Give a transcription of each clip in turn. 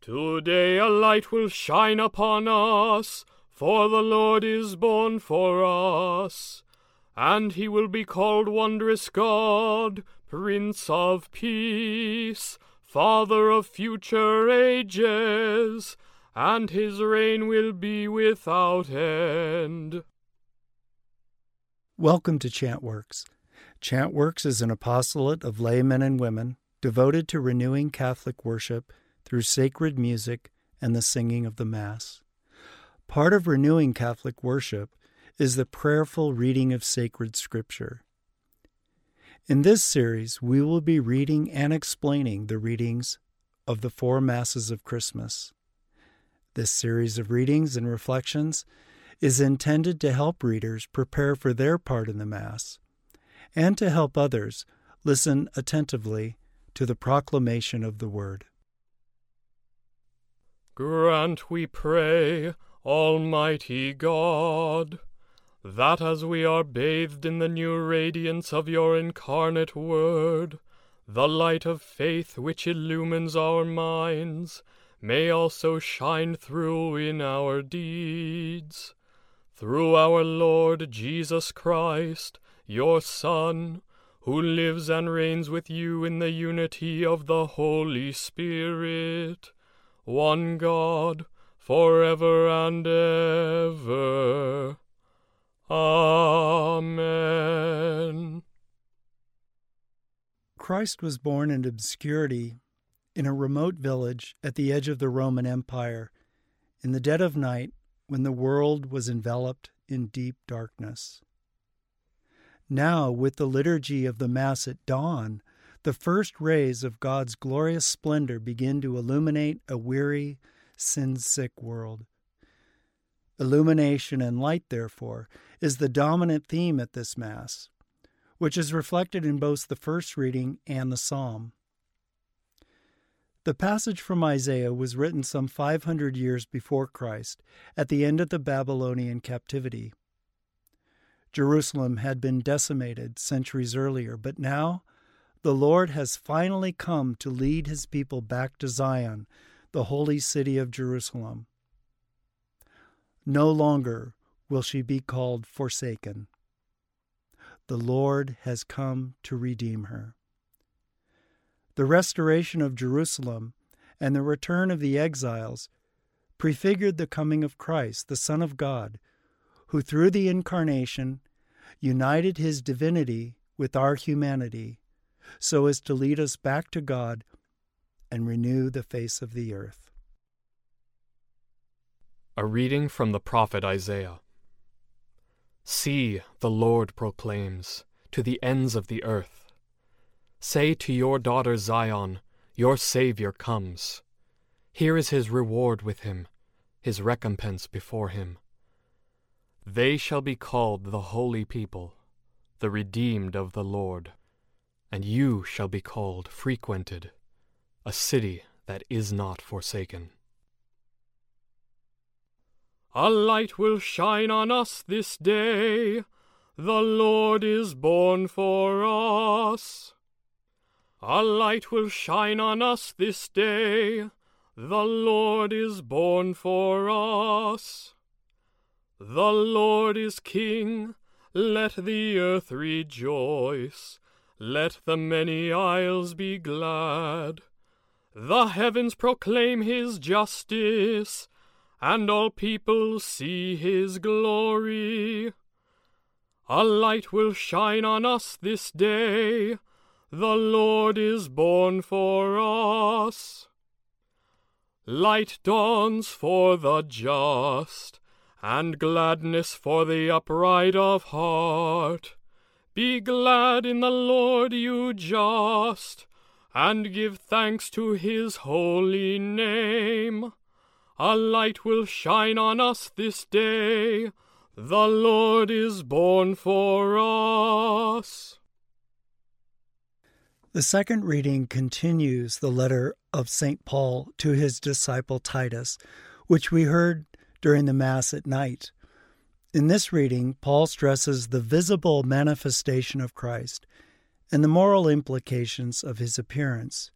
Today a light will shine upon us, for the Lord is born for us. And he will be called Wondrous God, Prince of Peace, Father of future ages, and his reign will be without end. Welcome to Chantworks. Chantworks is an apostolate of laymen and women devoted to renewing Catholic worship through sacred music and the singing of the Mass. Part of renewing Catholic worship is the prayerful reading of sacred scripture. In this series, we will be reading and explaining the readings of the four Masses of Christmas. This series of readings and reflections is intended to help readers prepare for their part in the Mass and to help others listen attentively to the proclamation of the Word. Grant, we pray, Almighty God, that as we are bathed in the new radiance of your incarnate Word, the light of faith which illumines our minds may also shine through in our deeds. Through our Lord Jesus Christ, your Son, who lives and reigns with you in the unity of the Holy Spirit, one God, for ever and ever. Amen. Christ was born in obscurity in a remote village at the edge of the Roman Empire in the dead of night when the world was enveloped in deep darkness. Now, with the liturgy of the Mass at dawn, the first rays of God's glorious splendor begin to illuminate a weary, sin sick world. Illumination and light, therefore, is the dominant theme at this Mass, which is reflected in both the first reading and the psalm. The passage from Isaiah was written some 500 years before Christ, at the end of the Babylonian captivity. Jerusalem had been decimated centuries earlier, but now the Lord has finally come to lead his people back to Zion, the holy city of Jerusalem. No longer will she be called forsaken. The Lord has come to redeem her. The restoration of Jerusalem and the return of the exiles prefigured the coming of Christ, the Son of God, who through the Incarnation united his divinity with our humanity so as to lead us back to God and renew the face of the earth. A reading from the prophet Isaiah. See, the Lord proclaims to the ends of the earth. Say to your daughter Zion, Your Saviour comes. Here is his reward with him, his recompense before him. They shall be called the holy people, the redeemed of the Lord and you shall be called frequented, a city that is not forsaken. A light will shine on us this day, the Lord is born for us. A light will shine on us this day, the Lord is born for us. The Lord is King, let the earth rejoice. Let the many isles be glad. The heavens proclaim his justice, and all people see his glory. A light will shine on us this day. The Lord is born for us. Light dawns for the just, and gladness for the upright of heart. Be glad in the Lord, you just, and give thanks to his holy name. A light will shine on us this day. The Lord is born for us. The second reading continues the letter of St. Paul to his disciple Titus, which we heard during the Mass at night. In this reading, Paul stresses the visible manifestation of Christ and the moral implications of his appearance.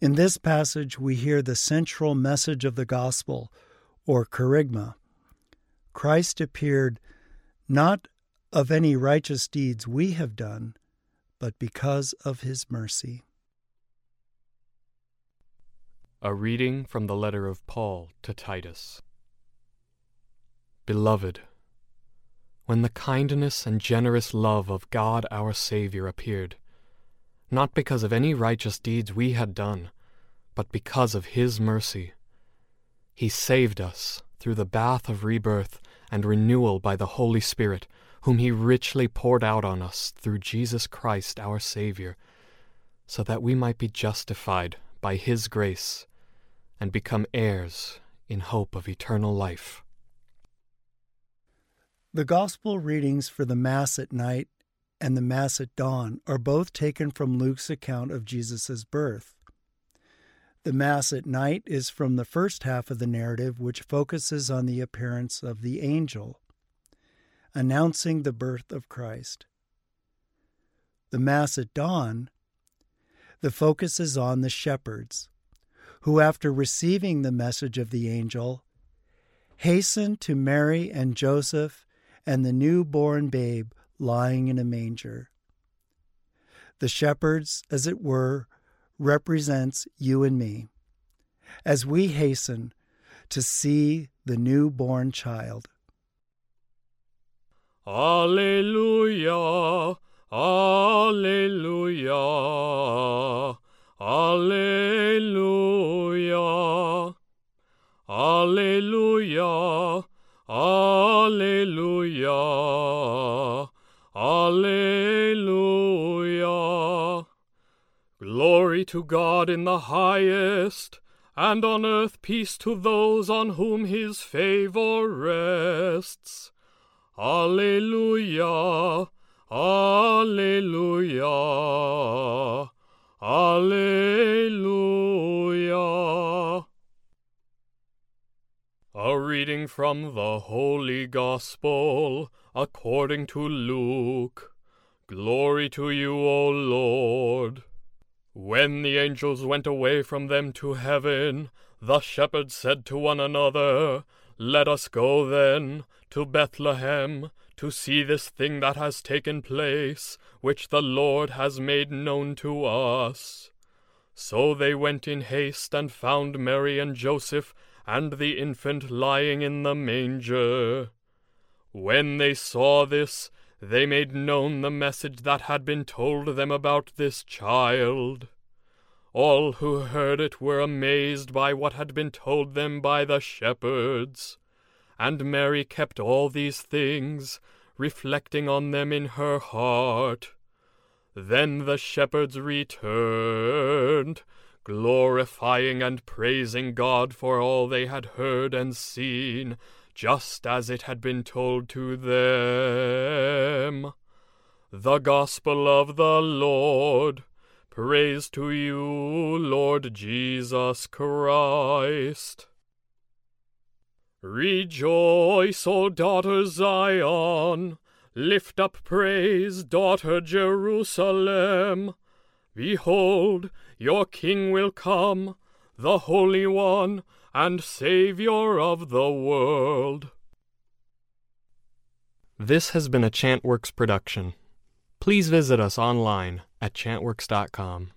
In this passage, we hear the central message of the gospel, or kerygma. Christ appeared not of any righteous deeds we have done, but because of his mercy. A reading from the letter of Paul to Titus. Beloved, when the kindness and generous love of God our Saviour appeared, not because of any righteous deeds we had done, but because of His mercy, He saved us through the bath of rebirth and renewal by the Holy Spirit, whom He richly poured out on us through Jesus Christ our Saviour, so that we might be justified by His grace and become heirs in hope of eternal life. The Gospel readings for the Mass at night and the Mass at dawn are both taken from Luke's account of Jesus' birth. The Mass at night is from the first half of the narrative, which focuses on the appearance of the angel, announcing the birth of Christ. The Mass at dawn, the focus is on the shepherds, who, after receiving the message of the angel, hastened to Mary and Joseph and the newborn babe lying in a manger. The shepherds, as it were, represents you and me, as we hasten to see the newborn child. Alleluia, Alleluia, Alleluia, to God in the highest, and on earth peace to those on whom his favor rests. Alleluia, Alleluia, Alleluia. A reading from the Holy Gospel according to Luke. Glory to you, O Lord. When the angels went away from them to heaven, the shepherds said to one another, Let us go then to Bethlehem to see this thing that has taken place, which the Lord has made known to us. So they went in haste and found Mary and Joseph and the infant lying in the manger. When they saw this, they made known the message that had been told them about this child. All who heard it were amazed by what had been told them by the shepherds. And Mary kept all these things, reflecting on them in her heart. Then the shepherds returned, glorifying and praising God for all they had heard and seen, just as it had been told to them. The Gospel of the Lord. Praise to you, Lord Jesus Christ. Rejoice, O daughter Zion! Lift up praise, daughter Jerusalem! Behold, your King will come, the Holy One and Saviour of the world. This has been a Chantworks production. Please visit us online at chantworks.com.